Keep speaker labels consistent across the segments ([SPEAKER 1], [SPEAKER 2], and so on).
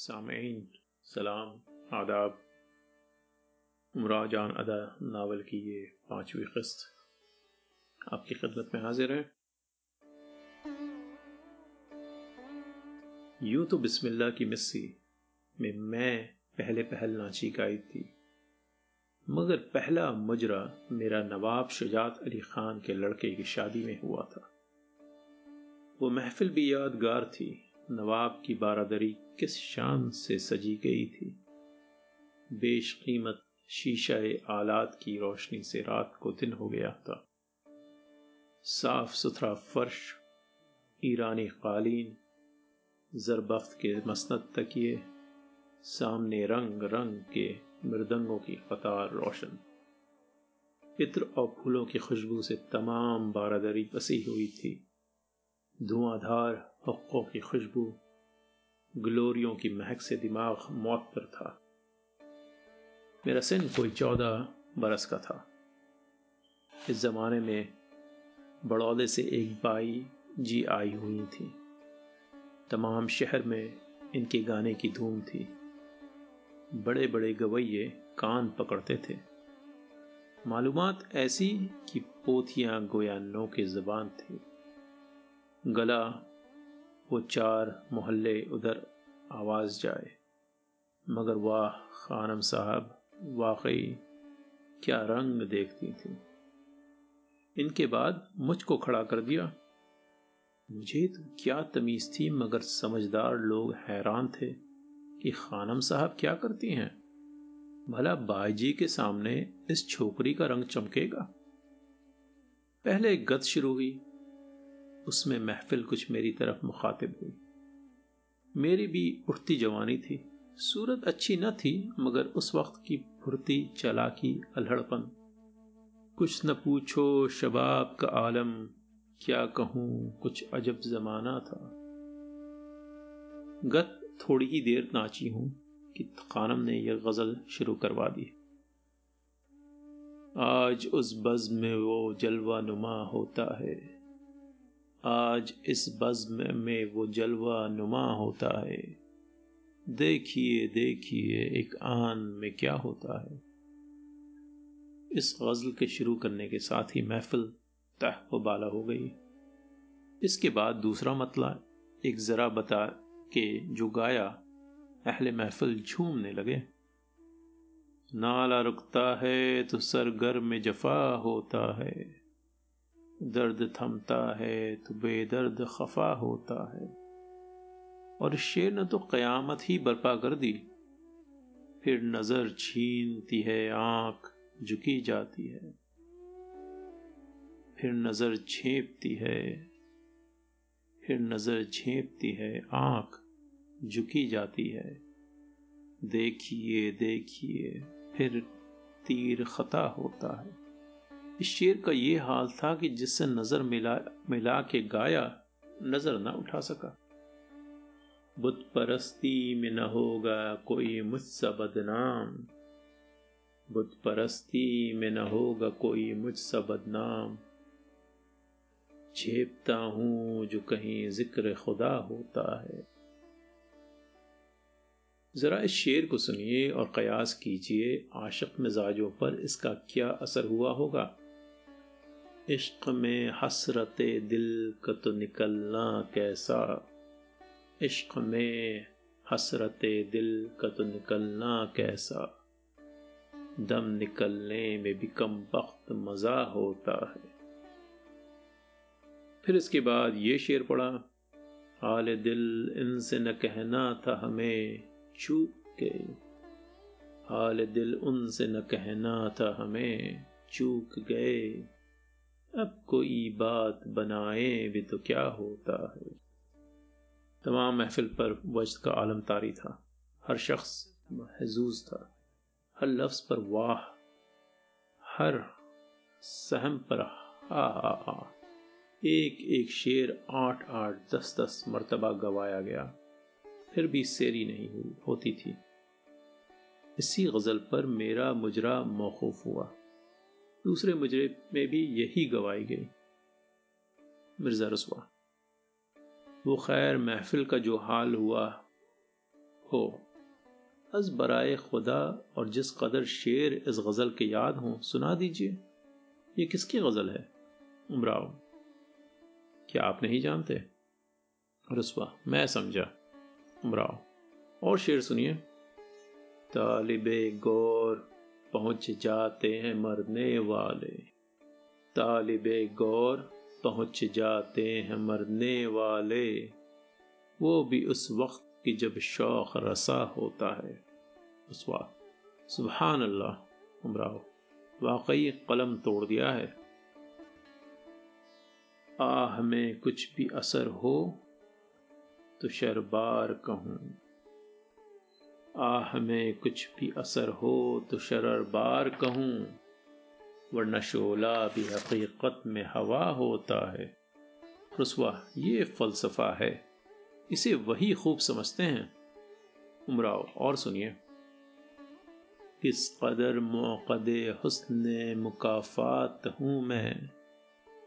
[SPEAKER 1] सामीन सलाम, आदाब। उमराजान अदा नावल की ये पांचवी किस्त। आपकी खिदमत में हाजिर है? यूँ तो बिस्मिल्लाह की मिस्सी में मैं पहले पहल नाची गाई थी। मगर पहला मुजरा मेरा नवाब शुजात अली खान के लड़के की शादी में हुआ था। वो महफिल भी यादगार थी नवाब की बारादरी किस शान से सजी गई थी। बेश कीमत शीशा आलात की रोशनी से रात को दिन हो गया था। साफ़ सुथरा फर्श, ईरानी कालीन जरबफ्त के मसनत तकिए, सामने रंग रंग के मृदंगों की कतार रोशन। इत्र और फूलों की खुशबू से तमाम बारादरी बसी हुई थी। धुआंधार हक्कों की खुशबू ग्लोरियों की महक से दिमाग मौत पर था। मेरा सिन कोई चौदह बरस का था। इस जमाने में बड़ौदे से एक बाई जी आई हुई थी। तमाम शहर में इनके गाने की धूम थी। बड़े बड़े गवैये कान पकड़ते थे। मालूमात ऐसी कि पोथियाँ गोया नो की जबान थी। गला वो चार मोहल्ले उधर आवाज़ जाए। मगर वाह, खानम साहब, वाकई क्या रंग देखती थी। इनके बाद मुझको खड़ा कर दिया। मुझे तो क्या तमीज थी, मगर समझदार लोग हैरान थे कि खानम साहब क्या करती हैं। भला बाईजी के सामने इस छोकरी का रंग चमकेगा? पहले गत शुरू हुई उसमें महफिल कुछ मेरी तरफ़ मुखातिब हुई। मेरी भी उठती जवानी थी। सूरत अच्छी न थी, मगर उस वक्त की फुर्ती, चलाकी, अल्हड़पन। कुछ न पूछो शबाब का आलम, क्या कहूँ, कुछ अजब जमाना था। गत थोड़ी ही देर नाची हूँ कि खानम ने यह गज़ल शुरू करवा दी। आज उस बज में वो जलवा नुमा होता है। आज इस बज्म में वो जलवा नुमा होता है। देखिए देखिए, एक आन में क्या होता है। इस गज़ल के शुरू करने के साथ ही महफिल तह बाला हो गई। इसके बाद दूसरा मतला, एक ज़रा बता के जो गाया, अहले महफिल झूमने लगे। नाला रुकता है तो सरगर में जफा होता है। दर्द थमता है तो बेदर्द खफा होता है। और शेर ने तो कयामत ही बर्पा कर दी, फिर नज़र छीनती है, आँख झुकी जाती है, फिर नज़र झेपती है, फिर नज़र झेपती है, आँख झुकी जाती है। देखिए देखिए, फिर तीर खता होता है। इस शेर का ये हाल था कि जिससे नज़र मिला मिला के गाया, नज़र ना उठा सका। बुत परस्ती में न होगा कोई मुझसा बदनाम। बुत परस्ती में न होगा कोई मुझसा बदनाम। छेपता हूँ जो कहीं ज़िक्र खुदा होता है। जरा इस शेर को सुनिए और कयास कीजिए, आशक मिजाजों पर इसका क्या असर हुआ होगा? इश्क में हसरत दिल का तो निकलना कैसा? इश्क में हसरत दिल का तो निकलना कैसा? दम निकलने में भी कम वक्त मज़ा होता है। फिर इसके बाद ये शेर पढ़ा हाल दिल इनसे न कहना था हमें चूक के हाल दिल उनसे न कहना था हमें चूक गए। अब कोई बात बनाए भी तो क्या होता है? तमाम महफिल पर वजद का आलम तारी था। हर शख्स महजूज था। हर लफ्ज पर वाह। हर सहम पर हा हा हा। एक एक शेर आठ आठ दस दस मरतबा गवाया गया। फिर भी सेरी नहीं हुई, होती थी। इसी गज़ल पर मेरा मुजरा मौकूफ हुआ। दूसरे मुजरे में भी यही गवाई गई। मिर्ज़ा रसवा वो खैर महफिल का जो हाल हुआ हो, अज बराए खुदा और जिस कदर शेर इस गज़ल के याद हों, सुना दीजिए। ये किसकी गज़ल है? उमराव। क्या आप नहीं जानते? रसवा मैं समझा। उमराव, और शेर सुनिए। तालिबे गौर पहुँच जाते हैं मरने वाले। तालिब गौर, पहुँच जाते हैं मरने वाले। वो भी उस वक्त की जब शौक रसा होता है। उस वक्त सुबहान अल्लाह उमराव वाकई कलम तोड़ दिया है। आह, में कुछ भी असर हो तो शरबार कहूँ। आह, में कुछ भी असर हो तो शरर बार कहूँ, वरना शोला भी हकीकत में हवा होता है। रसवा, ये फलसफा है। इसे वही खूब समझते हैं। उमराव, और सुनिए। किस कदर मोकद हुस्न मुकाफात हूँ मैं।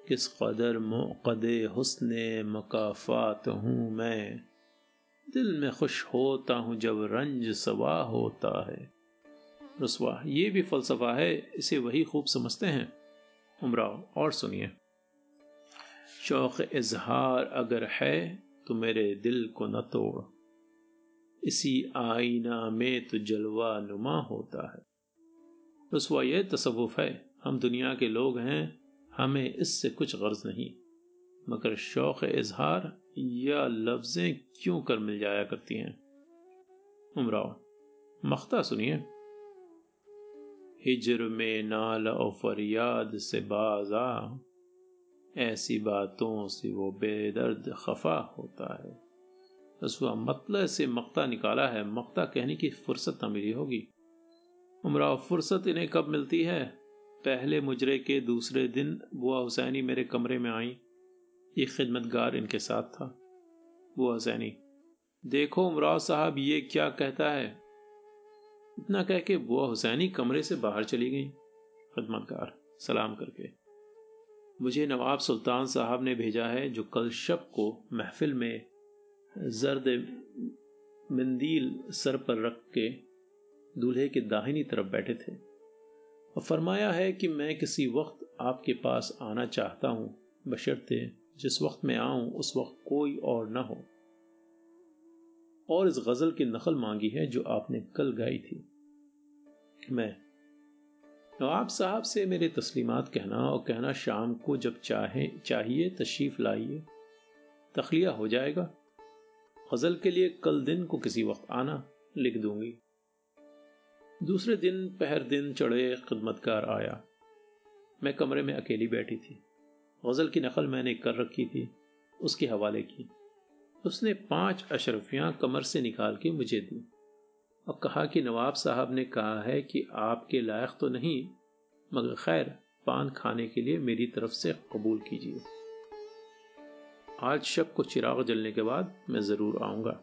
[SPEAKER 1] किस कदर मोकद हुस्न मुकाफात हूँ मैं। दिल में खुश होता हूँ जब रंज सवा होता है। रसवा, ये भी फलसफा है, इसे वही खूब समझते हैं। उमराव, और सुनिए। शौक इजहार अगर है तो मेरे दिल को न तोड़। इसी आईना में तो जलवा नुमा होता है। रसवा, यह तसवुफ है, हम दुनिया के लोग हैं, हमें इससे कुछ गर्ज नहीं। मगर शौक इजहार या लफ्जें क्यों कर मिल जाया करती हैं? उमराव, मख्ता सुनिए। हिजर में नाल और फरियाद से बाजा। ऐसी बातों से वो बेदर्द खफा होता है। रसुआ मतलब से मक्ता निकाला है। मक्ता कहने की फुर्सत न मिली होगी। उमराव, फुर्सत इन्हें कब मिलती है? पहले मुजरे के दूसरे दिन बुआ हुसैनी मेरे कमरे में आई। एक खिदमतगार इनके साथ था। बुआ हुसैनी देखो उमराव साहब ये क्या कहता है। इतना कह के बुआ हुसैनी कमरे से बाहर चली गई, खदमतगार, सलाम करके। मुझे नवाब सुल्तान साहब ने भेजा है जो कल शब को महफिल में जर्द मंदील सर पर रख के दूल्हे के दाहिनी तरफ़ बैठे थे और फरमाया है कि मैं किसी वक्त आपके पास आना चाहता हूँ, बशर्ते जिस वक्त मैं आऊँ, उस वक्त कोई और ना हो। और इस गज़ल की नकल मांगी है जो आपने कल गाई थी। मैं नवाब साहब से मेरे तस्लीमात कहना और कहना शाम को जब चाहे, चाहिए, तशरीफ़ लाइए, तखलिया हो जाएगा। गज़ल के लिए कल दिन को किसी वक्त आना लिख दूँगी। दूसरे दिन, पहर दिन चढ़े खिदमतकार आया। मैं कमरे में अकेली बैठी थी। गज़ल की नकल मैंने कर रखी थी, उसके हवाले की। उसने पाँच अशरफियाँ कमर से निकाल के मुझे दी और कहा कि नवाब साहब ने कहा है कि आपके लायक तो नहीं, मगर खैर, पान खाने के लिए मेरी तरफ़ से कबूल कीजिए। आज शब को चिराग जलने के बाद मैं ज़रूर आऊँगा।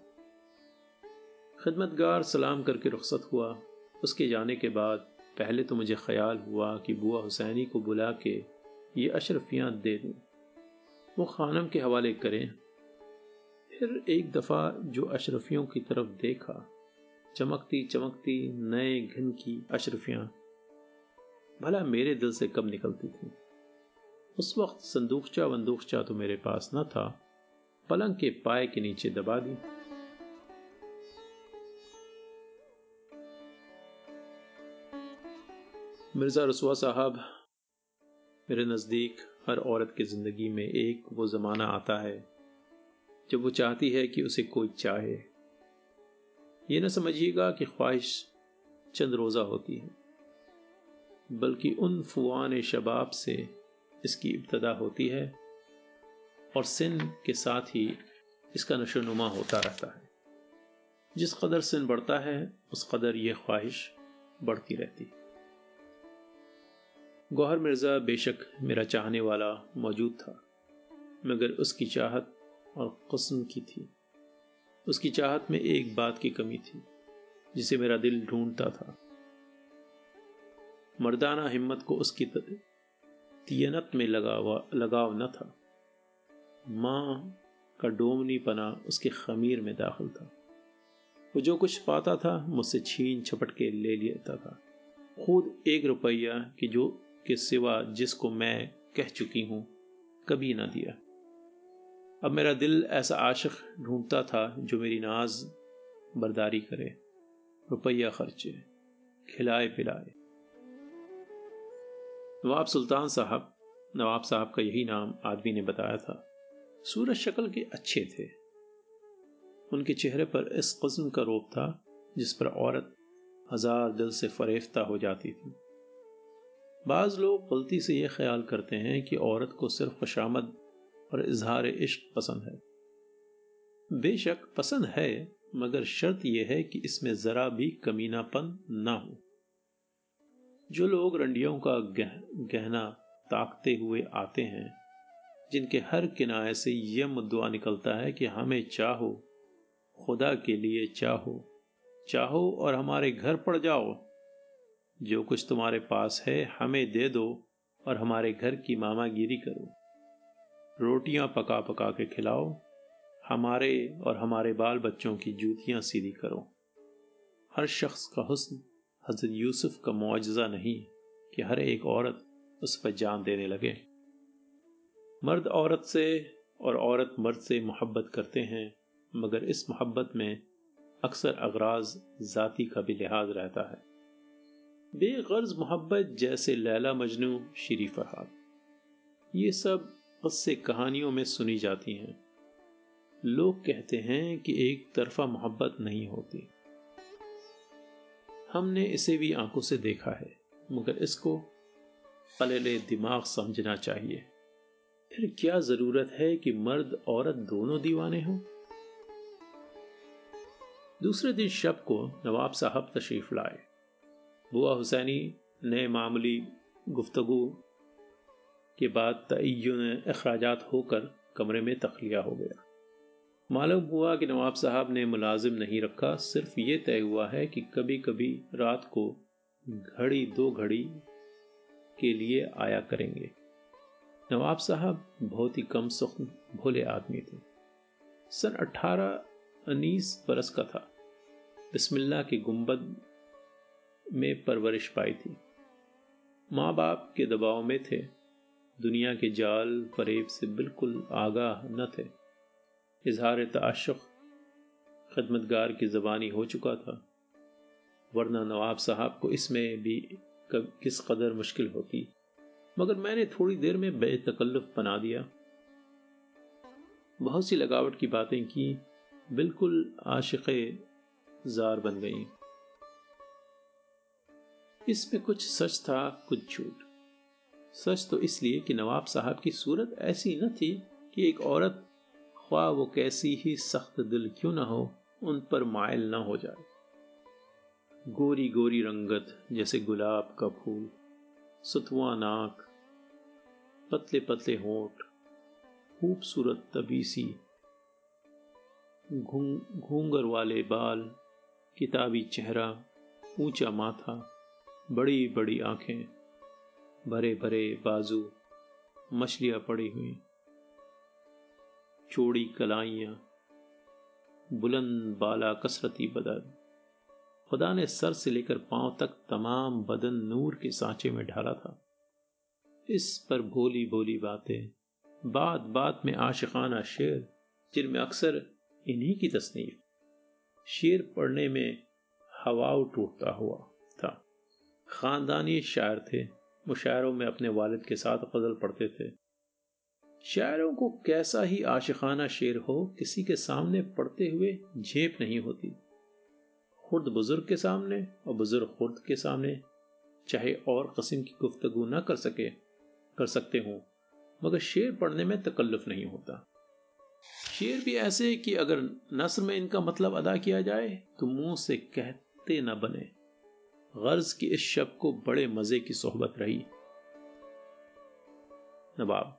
[SPEAKER 1] खिदमतगार सलाम करके रुखसत हुआ। उसके जाने के बाद पहले तो मुझे ख्याल हुआ कि बुआ हुसैनी को बुला के ये अशरफियाँ दे दूँ। वो खानम के हवाले करें। फिर एक दफ़ा जो अशरफियों की तरफ़ देखा, चमकती चमकती नए घन की अशरफियाँ, भला मेरे दिल से कब निकलती थी? उस वक्त संदूकचा वंदूकचा तो मेरे पास न था, पलंग के पाए के नीचे दबा दी। मिर्ज़ा रसुआ साहब मेरे नज़दीक हर औरत की ज़िंदगी में एक वो ज़माना आता है, जब वो चाहती है कि उसे कोई चाहे। ये ना समझिएगा कि ख्वाहिश चंद रोज़ा होती है, बल्कि उन फुआन शबाब से इसकी इब्तदा होती है और सिन के साथ ही इसका नशोनुमा होता रहता है। जिस कदर सिन बढ़ता है, उस कदर यह ख्वाहिश बढ़ती रहती है। गौहर मिर्ज़ा बेशक मेरा चाहने वाला मौजूद था, मगर उसकी चाहत और कस्म की थी। उसकी चाहत में एक बात की कमी थी, जिसे मेरा दिल ढूंढता था। मर्दाना हिम्मत को उसकी तियनत में लगावा, लगाव न था। माँ का डोमनी पना उसके खमीर में दाखिल था। वो जो कुछ पाता था, मुझसे छीन छपट के ले लेता था। खुद एक रुपया कि जो के सिवा जिसको मैं कह चुकी हूँ, कभी ना दिया। अब मेरा दिल ऐसा आशिक ढूंढता था जो मेरी नाज बरदारी करे। रुपया खर्चे, खिलाए पिलाए। नवाब सुल्तान साहब, नवाब साहब का यही नाम आदमी ने बताया था। सूरज शक्ल के अच्छे थे। उनके चेहरे पर इस कस्म का रोप था जिस पर औरत हज़ार दिल से फरेफ्ता हो जाती थी। बाज लोग गलती से यह ख्याल करते हैं कि औरत को सिर्फ़ खुशामद और इजहार इश्क पसंद है। बेशक पसंद है मगर शर्त यह है कि इसमें जरा भी कमीनापन ना हो। जो लोग रंडियों का गह, गहना ताकते हुए आते हैं जिनके हर किनारे से यह मुद्दा निकलता है कि हमें चाहो खुदा के लिए चाहो चाहो और हमारे घर पड़ जाओ। जो कुछ तुम्हारे पास है, हमें दे दो और हमारे घर की मामागिरी करो। रोटियाँ पका पका के खिलाओ, हमारे और हमारे बाल बच्चों की जूतियाँ सीधी करो। हर शख्स का हुस्न हज़रत यूसुफ का मुआजा नहीं कि हर एक औरत उस पर जान देने लगे। मर्द औरत से और औरत मर्द से मोहब्बत करते हैं, मगर इस मोहब्बत में अक्सर अगराज जाति का भी लिहाज रहता है। बेगर्ज मोहब्बत जैसे लैला मजनू, शरी फरहाद ये सब उससे कहानियों में सुनी जाती हैं। लोग कहते हैं कि एक तरफा मोहब्बत नहीं होती। हमने इसे भी आँखों से देखा है, मगर इसको कलेले दिमाग समझना चाहिए। फिर क्या ज़रूरत है कि मर्द औरत दोनों दीवाने हों? दूसरे दिन शब को नवाब साहब तशरीफ़ लाए। बुआ हुसैनी ने मामूली गुफ्तगु के बाद तयन अखराज होकर कमरे में तखलिया हो गया। मालूम हुआ कि नवाब साहब ने मुलाजिम नहीं रखा, सिर्फ़ ये तय हुआ है कि कभी कभी रात को घड़ी दो घड़ी के लिए आया करेंगे। नवाब साहब बहुत ही कम सुख्म, भोले आदमी थे। सन अठारह उन्नीस बरस का था। बिस्मिल्लाह के गुंबद में परवरिश पाई थी। माँ बाप के दबाव में थे। दुनिया के जाल फरेब से बिल्कुल आगाह न थे। इजहार तशुक खदमतगार की ज़बानी हो चुका था। वरना नवाब साहब को इसमें भी किस कदर मुश्किल होती। मगर मैंने थोड़ी देर में बेतकल्लुफ बना दिया। बहुत सी लगावट की बातें की, बिल्कुल आशिक जार बन गई। इसमें कुछ सच था, कुछ झूठ। सच तो इसलिए कि नवाब साहब की सूरत ऐसी न थी कि एक औरत, ख्वाह वो कैसी ही सख्त दिल क्यों ना हो, उन पर मायल ना हो जाए। गोरी गोरी रंगत जैसे गुलाब का फूल सुतवा नाक, पतले पतले होठ, खूबसूरत तबीसी घूंगर वाले बाल, किताबी चेहरा, ऊँचा माथा बड़ी बड़ी आँखें भरे भरे बाजू, मछलियाँ पड़ी हुई। चौड़ी कलाइयाँ, बुलंद बाला कसरती बदन। खुदा ने सर से लेकर पाँव तक तमाम बदन नूर के सांचे में ढाला था। इस पर भोली भोली बातें बात बात में आशिकाना शेर, जिनमें अक्सर इन्हीं की तस्नीफ, शेर पढ़ने में हवा टूटता हुआ। खानदानी शायर थे। मुशायरों में अपने वालिद के साथ गज़ल पढ़ते थे। शायरों को कैसा ही आशिकाना शेर हो, किसी के सामने पढ़ते हुए झेप नहीं होती। खुर्द बुज़ुर्ग के सामने और बुज़ुर्ग खुर्द के सामने, चाहे और कस्म की गुफ्तगु ना कर सके, कर सकते हों, मगर शेर पढ़ने में तकल्लुफ नहीं होता। शेर भी ऐसे कि अगर नस्र में इनका मतलब अदा किया जाए तो मुँह से कहते न बने। गर्ज की इस शब को बड़े मज़े की सोहबत रही। नवाब,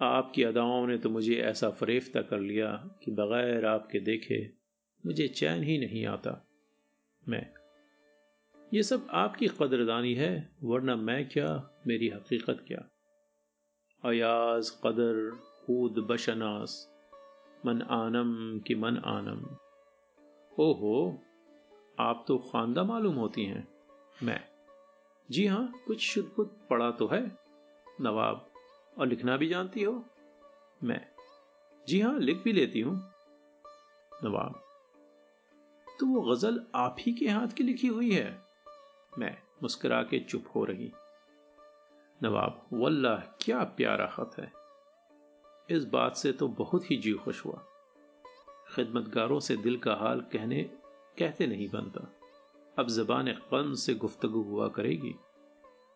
[SPEAKER 1] आपकी अदाओं ने तो मुझे ऐसा फरेफ्ता कर लिया कि बगैर आपके देखे मुझे चैन ही नहीं आता। मैं, ये सब आपकी कदरदानी है, वरना मैं क्या, मेरी हकीकत क्या? अयाज कदर खुद बशनास, मन आनम की मन आनम। ओहो आप तो खानदा मालूम होती हैं। मैं। जी हाँ कुछ शुद्ध बुद्ध पढ़ा तो है। नवाब, और लिखना भी जानती हो? मैं। जी हाँ लिख भी लेती हूँ। नवाब तो वो गज़ल आप ही के हाथ की लिखी हुई है? मैं मुस्कुरा के चुप हो रही। नवाब, वल्लाह, क्या प्यारा खत है। इस बात से तो बहुत ही जी खुश हुआ। खिदमतगारों से दिल का हाल कहने कहते नहीं बनता। अब जबान कम से गुफ्तगु हुआ करेगी।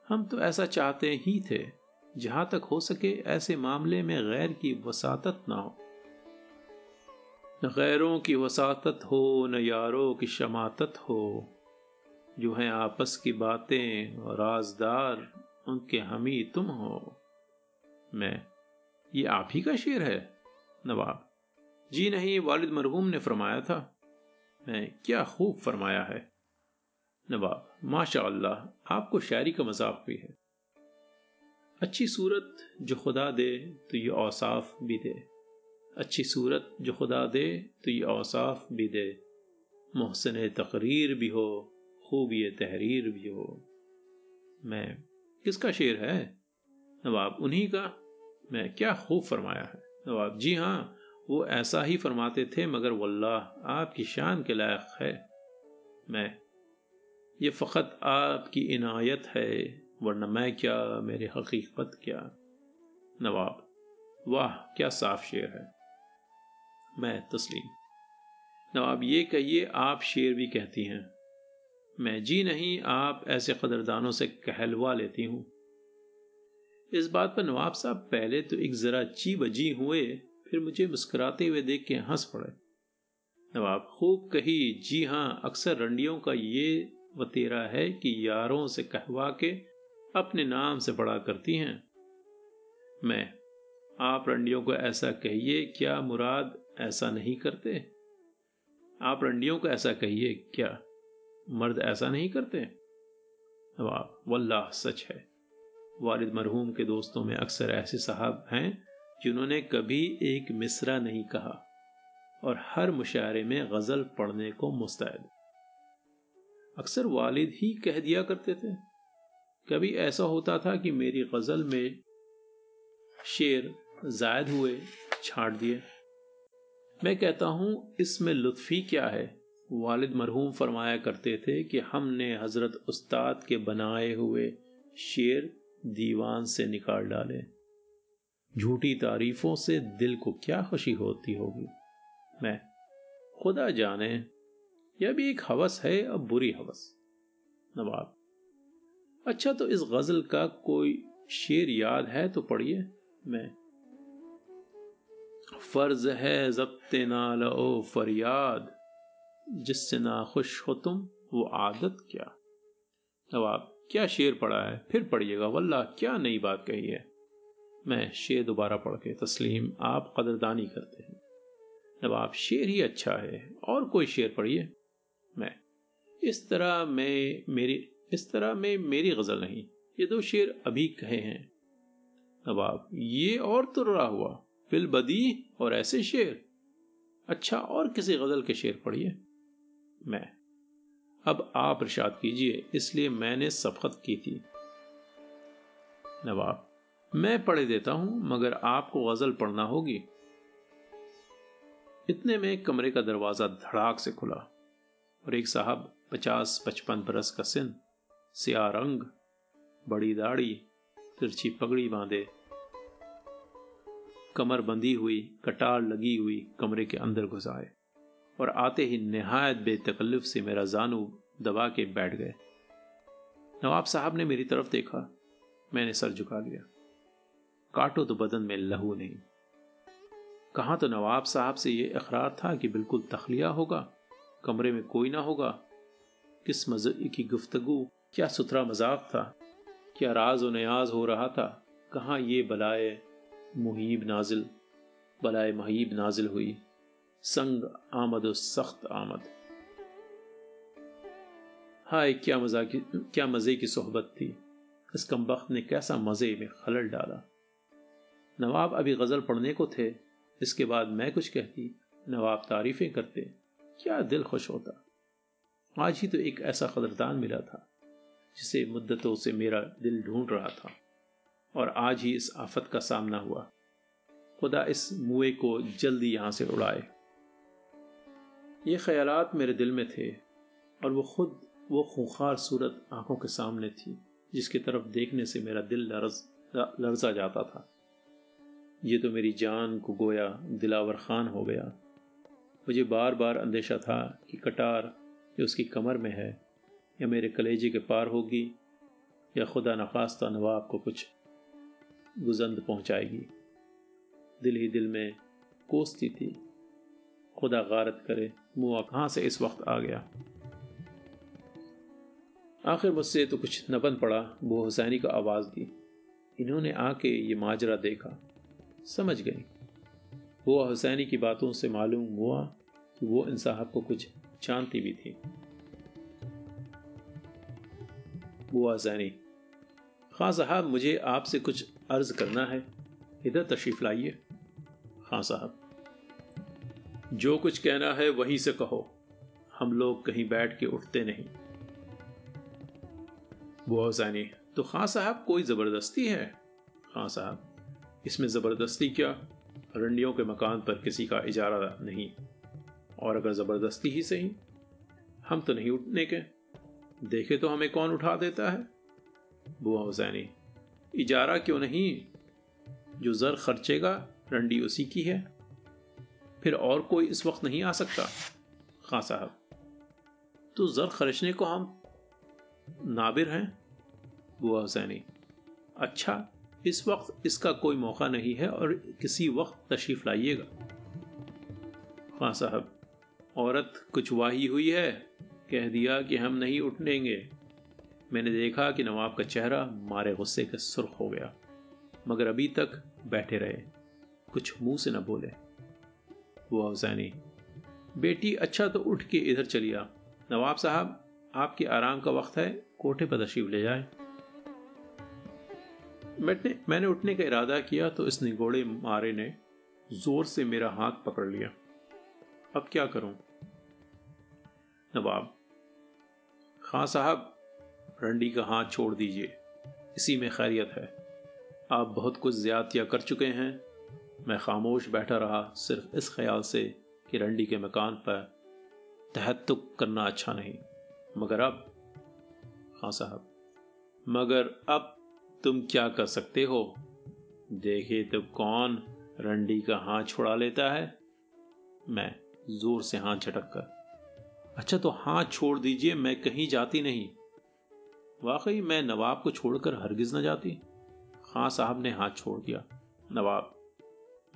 [SPEAKER 1] हम तो ऐसा चाहते ही थे, जहाँ तक हो सके ऐसे मामले में गैर की वसातत ना हो। न गैरों की वसातत हो, न यारों की शमातत हो। जो हैं आपस की बातें और राजदार उनके हमी तुम हो। मैं, ये आप ही का शेर है? नवाब। जी नहीं, वालिद मरहूम ने फरमाया था। मैं क्या खूब फरमाया है। नवाब माशा अल्लाह आपको शायरी का मज़ाक भी है। अच्छी सूरत जो खुदा दे तो ये औसाफ भी दे। अच्छी सूरत जो खुदा दे तो ये औसाफ भी दे। मोहसन तकरीर भी हो, खूबी तहरीर भी हो। मैं, किसका शेर है? नवाब, उन्हीं का? मैं, क्या खूब फरमाया है। नवाब, जी हाँ वो ऐसा ही फरमाते थे, मगर वल्लाह, आपकी शान के लायक है। मैं, ये फ़कत आपकी इनायत है, वरना मैं क्या, मेरे हकीकत क्या? नवाब, वाह, क्या साफ़ शेर है। मैं, तस्लीम। नवाब, ये कहिए, आप शेर भी कहती हैं। मैं, जी नहीं, आप ऐसे कदरदानों से कहलवा लेती हूँ। इस बात पर नवाब साहब पहले तो एक जरा ची बजी हुए फिर मुझे मुस्कुराते हुए देख के हंस पड़े। नवाब खूब कही, जी हाँ, अक्सर रंडियों का ये वतेरा है कि यारों से कहवा के अपने नाम से पढ़ा करती हैं। मैं, आप रंडियों को ऐसा कहिए, क्या मुराद ऐसा नहीं करते? आप रंडियों को ऐसा कहिए, क्या मर्द ऐसा नहीं करते? नवाब वल्लाह, सच है। वालिद मरहूम के दोस्तों में अक्सर ऐसे साहब हैं जिन्होंने कभी एक मिसरा नहीं कहा और हर मुशायरे में गज़ल पढ़ने को मुस्तैद। अक्सर वालिद ही कह दिया करते थे। कभी ऐसा होता था कि मेरी गज़ल में शेर जायद हुए छाट दिए। मैं कहता हूँ, इसमें लुत्फी क्या है? वालिद मरहूम फरमाया करते थे कि हमने हज़रत उस्ताद के बनाए हुए शेर दीवान से निकाल डाले। झूठी तारीफों से दिल को क्या खुशी होती होगी? मैं, खुदा जाने, यह भी एक हवस है अब बुरी हवस? नवाब अच्छा तो इस गज़ल का कोई शेर याद है तो पढ़िए। मैं, फ़र्ज़ है जब्त नाल फरियाद, जिससे ना खुश हो तुम, वो आदत क्या? नवाब, क्या शेर पढ़ा है? फिर पढ़िएगा, वल्लाह, क्या नई बात कही है? मैं शेर दोबारा पढ़ के तस्लीम आप कदरदानी करते हैं। नवाब शेर ही अच्छा है और कोई शेर पढ़िए, मैं, इस तरह में मेरी, इस तरह में मेरी गज़ल नहीं, ये दो शेर अभी कहे हैं। नवाब ये और तो रहा हुआ, फिल बदी और ऐसे शेर अच्छा और किसी गज़ल के शेर पढ़िए। मैं, अब आप इरशाद कीजिए, इसलिए मैंने सबकत की थी। नवाब मैं पढ़े देता हूँ, मगर आपको गज़ल पढ़ना होगी। इतने में कमरे का दरवाज़ा धड़ाक से खुला, और एक साहब पचास पचपन बरस का सिन सिया रंग बड़ी दाढ़ी, तिरछी पगड़ी बांधे। कमर बंधी हुई कटार लगी हुई कमरे के अंदर घुस आए और आते ही नहायत बेतकल्लुफ से मेरा जानू दबा के बैठ गए। नवाब साहब ने मेरी तरफ़ देखा, मैंने सर झुका लिया। काटो तो बदन में लहू नहीं। कहा तो नवाब साहब से यह इकरार था कि बिल्कुल तखलिया होगा, कमरे में कोई ना होगा। किस मज़े की गुफ्तगु, क्या सुथरा मज़ाक था, क्या राज न्याज हो रहा था, कहाँ ये बलाए मुहीब नाजिल, बलाए महीब नाजिल हुई। संग आमद सख्त आमद। हाय, क्या मज़ा की क्या मज़े की सोहबत थी। इस कम ने कैसा मज़े में खलल डाला। नवाब अभी गज़ल पढ़ने को थे। इसके बाद मैं कुछ कहती, नवाब तारीफ़ें करते। क्या दिल खुश होता। आज ही तो एक ऐसा कदरदान मिला था, जिसे मुद्दतों से मेरा दिल ढूंढ रहा था। और आज ही इस आफत का सामना हुआ। खुदा इस मुए को जल्दी यहाँ से उड़ाए। ये ख्यालात मेरे दिल में थे, और वो खुद, वो खूंखार सूरत आँखों के सामने थी, जिसकी तरफ़ देखने से मेरा दिल लर्ज लर्जा जाता था। ये तो मेरी जान को गोया दिलावर खान हो गया। मुझे बार बार अंदेशा था कि कटार जो उसकी कमर में है, या मेरे कलेजे के पार होगी, या खुदा नखास्ता नवाब को कुछ गुजंद पहुंचाएगी। दिल ही दिल में कोसती थी, खुदा गारत करे मुआ कहाँ से इस वक्त आ गया? आखिर मुझसे तो कुछ न बन पड़ा वो हुसैनी को आवाज़ दी। इन्होंने आके ये माजरा देखा। समझ गई। वो हुसैनी की बातों से मालूम हुआ कि वो इन साहब को कुछ जानती भी थी। बुआ जैनी खां साहब, मुझे आपसे कुछ अर्ज़ करना है। इधर तशरीफ़ लाइए। खां साहब। जो कुछ कहना है वहीं से कहो। हम लोग कहीं बैठ के उठते नहीं। बुआ जैनी तो खां साहब, कोई ज़बरदस्ती है? खां साहब। इसमें ज़बरदस्ती क्या? रंडियों के मकान पर किसी का इजारा नहीं। और अगर ज़बरदस्ती ही सही? हम तो नहीं उठने के। देखे तो हमें कौन उठा देता है? बुआ हुसैनी, इजारा क्यों नहीं? जो जर खर्चेगा, रंडी उसी की है। फिर और कोई इस वक्त नहीं आ सकता? खां साहब तो जर खर्चने को हम नाबिर हैं? बुआ हुसैनी अच्छा इस वक्त इसका कोई मौका नहीं है और किसी वक्त तशरीफ़ लाइएगा। खां साहब, औरत कुछ वाही हुई है, कह दिया कि हम नहीं उठनेंगे। मैंने देखा कि नवाब का चेहरा मारे गुस्से के सुर्ख हो गया, मगर अभी तक बैठे रहे, कुछ मुँह से न बोले। वो हुसैनी बेटी अच्छा तो उठ के इधर चलिया। नवाब साहब, आपके आराम का वक्त है, कोठे पर तशरीफ़ ले जाए। मैंने मैंने उठने का इरादा किया तो इस निगोड़े मारे ने ज़ोर से मेरा हाथ पकड़ लिया। अब क्या करूँ? नवाब, खां साहब, रंडी का हाथ छोड़ दीजिए। इसी में खैरियत है। आप बहुत कुछ ज्यादतियाँ कर चुके हैं। मैं खामोश बैठा रहा सिर्फ़ इस ख्याल से कि रंडी के मकान पर तहतुक करना अच्छा नहीं। मगर अब हाँ साहब, मगर अब तुम क्या कर सकते हो? देखे तो कौन रंडी का हाथ छुड़ा लेता है? मैं ज़ोर से हाथ झटक कर अच्छा तो हाथ छोड़ दीजिए, मैं कहीं जाती नहीं। वाकई मैं नवाब को छोड़कर हरगिज न जाती। खां साहब ने हाथ छोड़ दिया। नवाब,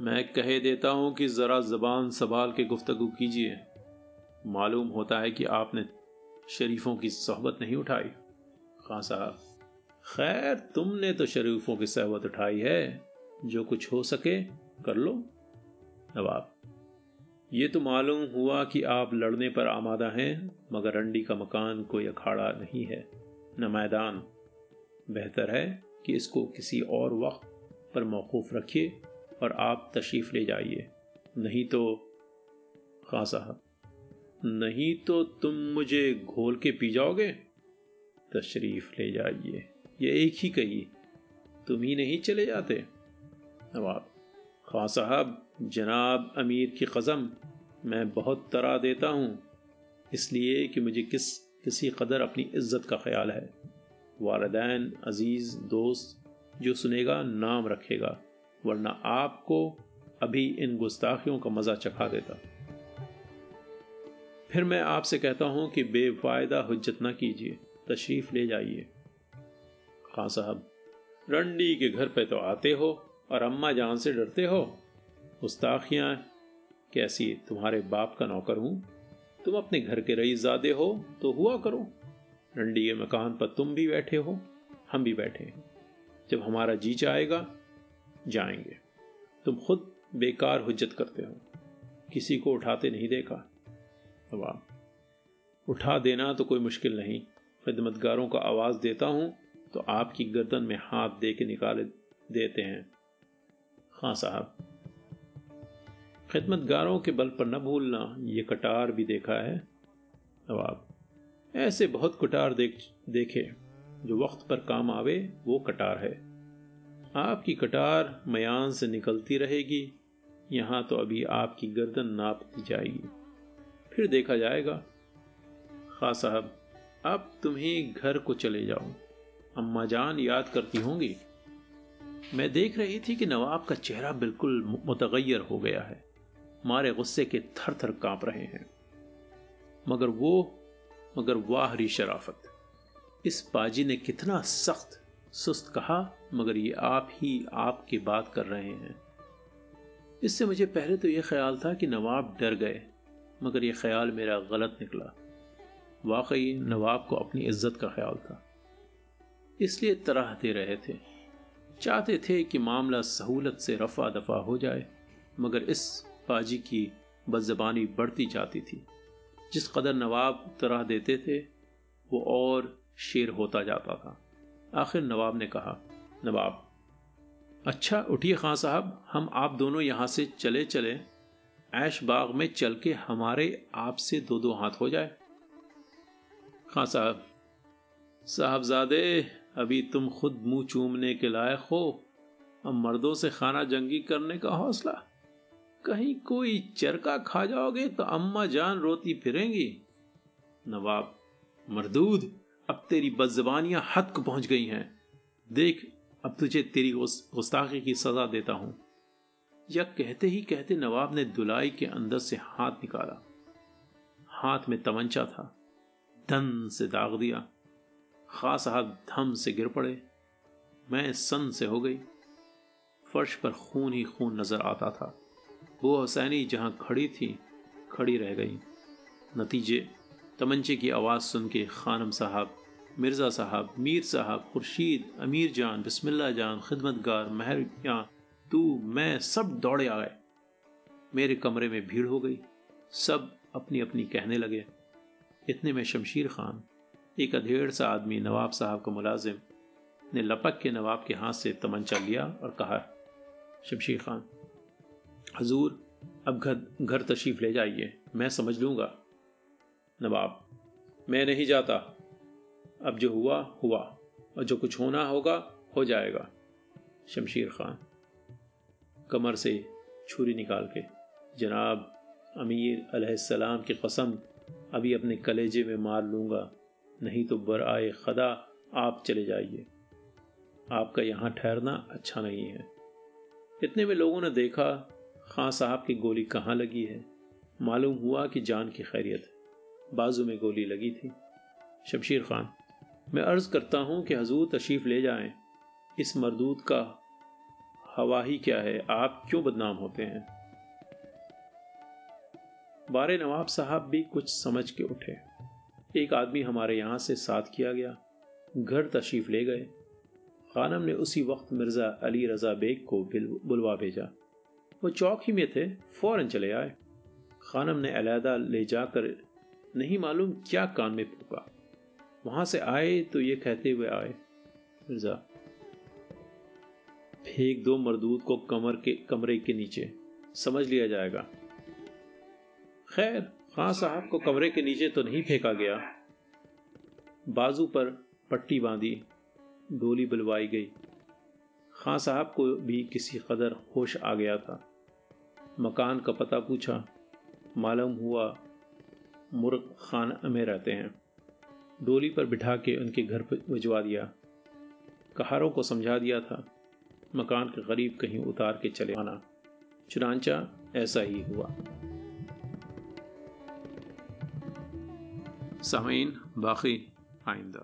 [SPEAKER 1] मैं कह देता हूँ कि ज़रा ज़बान संभाल के गुफ्तगु कीजिए। मालूम होता है कि आपने शरीफों की सोहबत नहीं उठाई। खां साहब खैर, तुमने तो शरीफों की सहबत उठाई है। जो कुछ हो सके कर लो। नवाब, ये तो मालूम हुआ कि आप लड़ने पर आमादा हैं, मगर रंडी का मकान कोई अखाड़ा नहीं है, न मैदान। बेहतर है कि इसको किसी और वक्त पर मौकूफ रखिए और आप तशरीफ़ ले जाइए। नहीं तो खां साहब, नहीं तो तुम मुझे घोल के पी जाओगे? तशरीफ़ ले जाइए। ये एक ही कही, तुम ही नहीं चले जाते। नवाब खां साहब, जनाब अमीर की कसम मैं बहुत तरा देता हूँ, इसलिए कि मुझे किस, किसी कदर अपनी इज़्ज़त का ख्याल है। वालदेन, अज़ीज़, दोस्त, जो सुनेगा नाम रखेगा, वरना आपको अभी इन गुस्ताखियों का मज़ा चखा देता। फिर मैं आपसे कहता हूँ कि बेफायदा हजत ना कीजिए, तशरीफ़ ले जाइए। खां साहब। रंडी के घर पे तो आते हो और अम्मा जान से डरते हो? गुस्ताखियाँ कैसी तुम्हारे बाप का नौकर हूँ? तुम अपने घर के रईसजादे हो तो हुआ करो। रंडी के मकान पर तुम भी बैठे हो, हम भी बैठे हैं। जब हमारा जी चाहेगा, जाएँगे। तुम खुद बेकार हुज्जत करते हो। किसी को उठाते नहीं देखा। वाह उठा देना तो कोई मुश्किल नहीं। खिदमतगारों को आवाज़ देता हूँ तो आपकी गर्दन में हाथ दे के निकाल देते हैं। हाँ साहब। खिदमतगारों के बल पर न भूलना, ये कटार भी देखा है। नवाब, ऐसे बहुत कटार देख, देखे, जो वक्त पर काम आवे, वो कटार है। आपकी कटार मयान से निकलती रहेगी, यहाँ तो अभी आपकी गर्दन नाप दी जाएगी। फिर देखा जाएगा खा साहब, अब तुम्हें घर को चले जाओ अम्मा जान याद करती होंगी। मैं देख रही थी कि नवाब का चेहरा बिल्कुल मुतगैर हो गया है। मारे गुस्से के थर थर काँप रहे हैं। मगर वो, मगर वाहरी शराफत। इस पाजी ने कितना सख्त, सुस्त कहा, मगर ये आप ही आपकी बात कर रहे हैं। इससे मुझे पहले तो यह ख्याल था कि नवाब डर गए, मगर यह ख्याल मेरा गलत निकला। वाकई नवाब को अपनी इज़्ज़त का ख्याल था। इसलिए तरह दे रहे थे। चाहते थे कि मामला सहूलत से रफा दफ़ा हो जाए, मगर इस पाजी की बदजबानी बढ़ती जाती थी। जिस कदर नवाब तरह देते थे, वो और शेर होता जाता था। आखिर नवाब ने कहा, नवाब अच्छा उठिए खां साहब, हम आप दोनों यहाँ से चले चले। ऐश बाग में चल के हमारे आपसे दो दो हाथ हो जाए। खां साहब, साहबजादे अभी तुम खुद मुँह चूमने के लायक हो। अब मर्दों से खाना जंगी करने का हौसला। कहीं कोई चरका खा जाओगे तो अम्मा जान रोती फिरेंगी। नवाब, मरदूद, अब तेरी बदजबानियाँ हद को पहुँच गई हैं। देख, अब तुझे तेरी गुस्ताखी की सजा देता हूँ। यह कहते ही कहते नवाब ने दुलाई के अंदर से हाथ निकाला। हाथ में तमंचा था। धन से दाग दिया। खा साहब धम से गिर पड़े। मैं सन से हो गई। फर्श पर खून ही खून नज़र आता था। वो हुसैनी जहाँ खड़ी थी, खड़ी रह गई। नतीजे, तमंचे की आवाज़ सुन के खानम साहब, मिर्ज़ा साहब, मीर साहब, खुर्शीद, अमीर जान बिस्मिल्ला जान, खिदमतगार, महर तू, मैं सब दौड़े आ गए। मेरे कमरे में भीड़ हो गई। सब अपनी अपनी कहने लगे। इतने में शमशीर खान एक अधेड़ सा आदमी नवाब साहब का मुलाजिम ने लपक के नवाब के हाथ से तमंचा लिया और कहा, शमशीर खान, हजूर, अब घर घर तशरीफ़ ले जाइए, मैं समझ लूँगा। नवाब, मैं नहीं जाता। अब जो हुआ हुआ, और जो कुछ होना होगा, हो जाएगा। शमशीर खान कमर से छुरी निकाल के, जनाब, अमीर अलैहिस्सलाम की कसम, अभी अपने कलेजे में मार लूँगा। नहीं तो बर आए खदा, आप चले जाइए। आपका यहाँ ठहरना अच्छा नहीं है। इतने में लोगों ने देखा, खां साहब की गोली कहाँ लगी है? मालूम हुआ कि जान की खैरियत। बाजू में गोली लगी थी। शमशीर खान, मैं अर्ज़ करता हूँ कि हजूर तशरीफ़ ले जाएँ। इस मरदूत का हवा ही क्या है? आप क्यों बदनाम होते हैं? बारे नवाब साहब भी कुछ समझ के उठे। एक आदमी हमारे यहाँ से साथ किया गया। घर तशरीफ़ ले गए। खानम ने उसी वक्त मिर्ज़ा अली रज़ा बेग को बुलवा भेजा। वो चौक ही में थे, फ़ौरन चले आए। खानम ने अलहदा ले जाकर नहीं मालूम क्या कान में फूका। वहाँ से आए तो ये कहते हुए आए, मिर्ज़ा, फेंक दो मरदूत को कमर के कमरे के नीचे। समझ लिया जाएगा। खैर खां साहब, को कमरे के नीचे तो नहीं फेंका गया। बाजू पर पट्टी बांधी, डोली बुलवाई गई। खां साहब, को भी किसी कदर होश आ गया था। मकान का पता पूछा, मालूम हुआ, मुर्ग खान में रहते हैं। डोली पर बिठा के उनके घर पर भिजवा दिया। कहारों को समझा दिया था, मकान के करीब कहीं उतार के चले आना। चुनाचा ऐसा ही हुआ। सामीन बाकी आइंदा